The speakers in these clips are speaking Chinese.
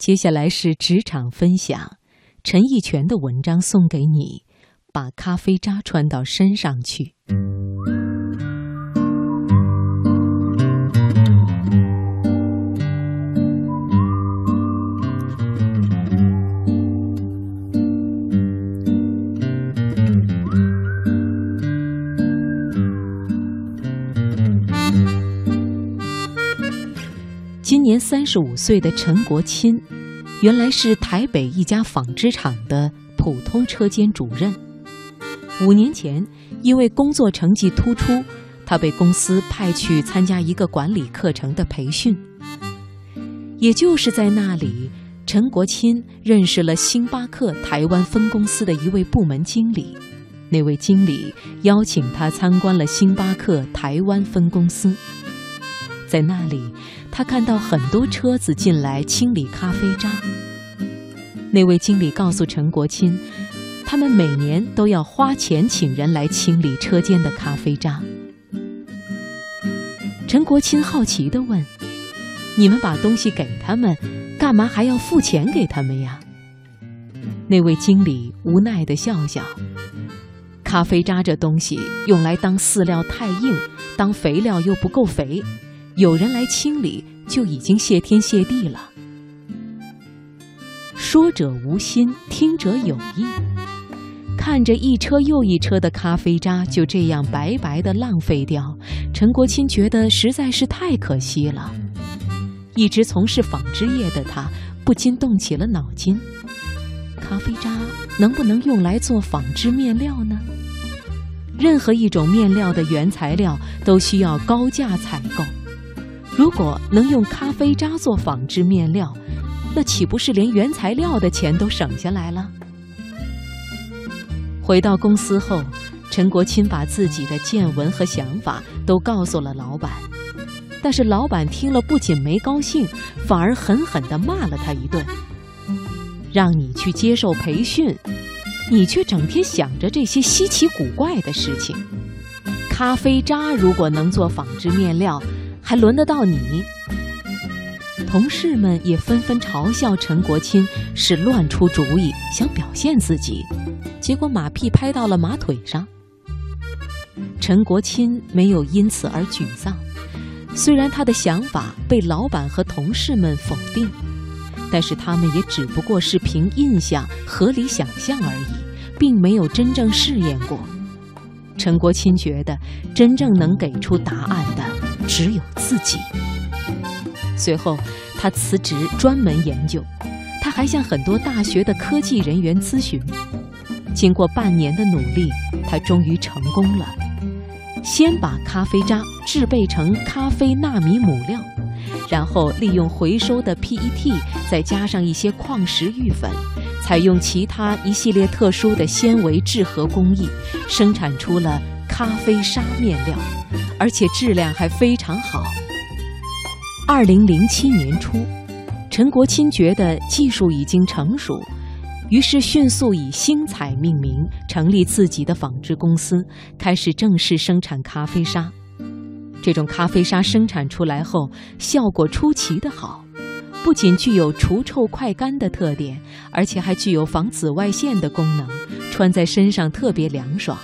接下来是职场分享，陈义全的文章送给你，把咖啡渣穿到身上去。今年三十五岁的陈国钦，原来是台北一家纺织厂的普通车间主任。五年前，因为工作成绩突出，他被公司派去参加一个管理课程的培训。也就是在那里，陈国钦认识了星巴克台湾分公司的一位部门经理。那位经理邀请他参观了星巴克台湾分公司。在那里，他看到很多车子进来清理咖啡渣。那位经理告诉陈国钦，他们每年都要花钱请人来清理车间的咖啡渣。陈国钦好奇地问：“你们把东西给他们，干嘛还要付钱给他们呀？”那位经理无奈地笑笑：“咖啡渣这东西用来当饲料太硬，当肥料又不够肥。”有人来清理，就已经谢天谢地了。说者无心，听者有意。看着一车又一车的咖啡渣就这样白白的浪费掉，陈国钦觉得实在是太可惜了。一直从事纺织业的他，不禁动起了脑筋：咖啡渣能不能用来做纺织面料呢？任何一种面料的原材料都需要高价采购。如果能用咖啡渣做纺织面料，那岂不是连原材料的钱都省下来了？回到公司后，陈国钦把自己的见闻和想法都告诉了老板，但是老板听了不仅没高兴，反而狠狠地骂了他一顿：“让你去接受培训，你却整天想着这些稀奇古怪的事情。咖啡渣如果能做纺织面料。”还轮得到你？同事们也纷纷嘲笑陈国钦是乱出主意，想表现自己，结果马屁拍到了马腿上。陈国钦没有因此而沮丧，虽然他的想法被老板和同事们否定，但是他们也只不过是凭印象、合理想象而已，并没有真正试验过。陈国钦觉得，真正能给出答案的。只有自己。随后，他辞职专门研究。他还向很多大学的科技人员咨询。经过半年的努力，他终于成功了。先把咖啡渣制备成咖啡纳米母料，然后利用回收的 PET，再加上一些矿石玉粉，采用其他一系列特殊的纤维制合工艺，生产出了咖啡沙面料。而且质量还非常好。二零零七年初，陈国钦觉得技术已经成熟，于是迅速以星彩命名，成立自己的纺织公司，开始正式生产咖啡沙。这种咖啡沙生产出来后，效果出奇的好，不仅具有除臭快干的特点，而且还具有防紫外线的功能，穿在身上特别凉爽。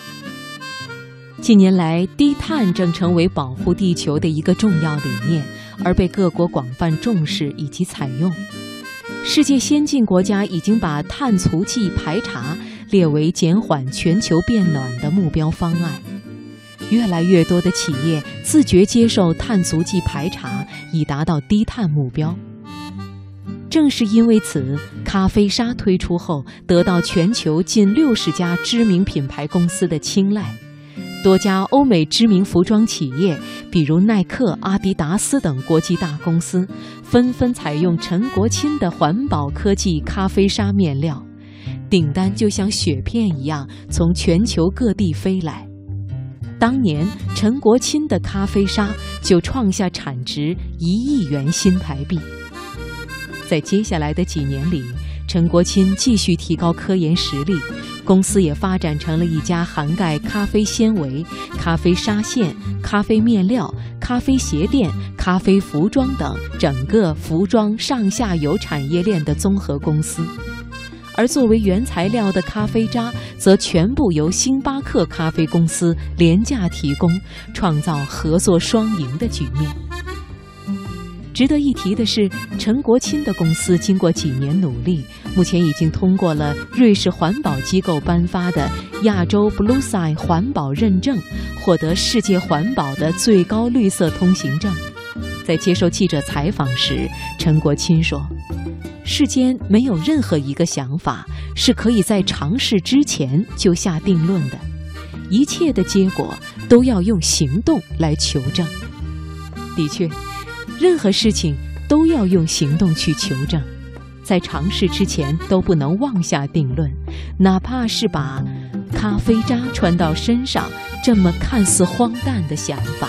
近年来，低碳正成为保护地球的一个重要理念，而被各国广泛重视以及采用。世界先进国家已经把碳足迹排查列为减缓全球变暖的目标方案。越来越多的企业自觉接受碳足迹排查，以达到低碳目标。正是因为此，咖啡沙推出后，得到全球近六十家知名品牌公司的青睐。多家欧美知名服装企业，比如耐克、阿迪达斯等国际大公司，纷纷采用陈国钦的环保科技咖啡沙面料，订单就像雪片一样从全球各地飞来。当年，陈国钦的咖啡沙就创下产值一亿元新台币。在接下来的几年里，陈国钦继续提高科研实力。公司也发展成了一家涵盖咖啡纤维、咖啡纱线、咖啡面料、咖啡鞋垫、咖啡服装等整个服装上下游产业链的综合公司。而作为原材料的咖啡渣，则全部由星巴克咖啡公司廉价提供，创造合作双赢的局面。值得一提的是，陈国清的公司经过几年努力，目前已经通过了瑞士环保机构颁发的亚洲 Blue Sign 环保认证，获得世界环保的最高绿色通行证。在接受记者采访时，陈国清说。世间没有任何一个想法是可以在尝试之前就下定论的，一切的结果都要用行动来求证。的确，任何事情都要用行动去求证，在尝试之前都不能妄下定论，哪怕是把咖啡渣穿到身上这么看似荒诞的想法。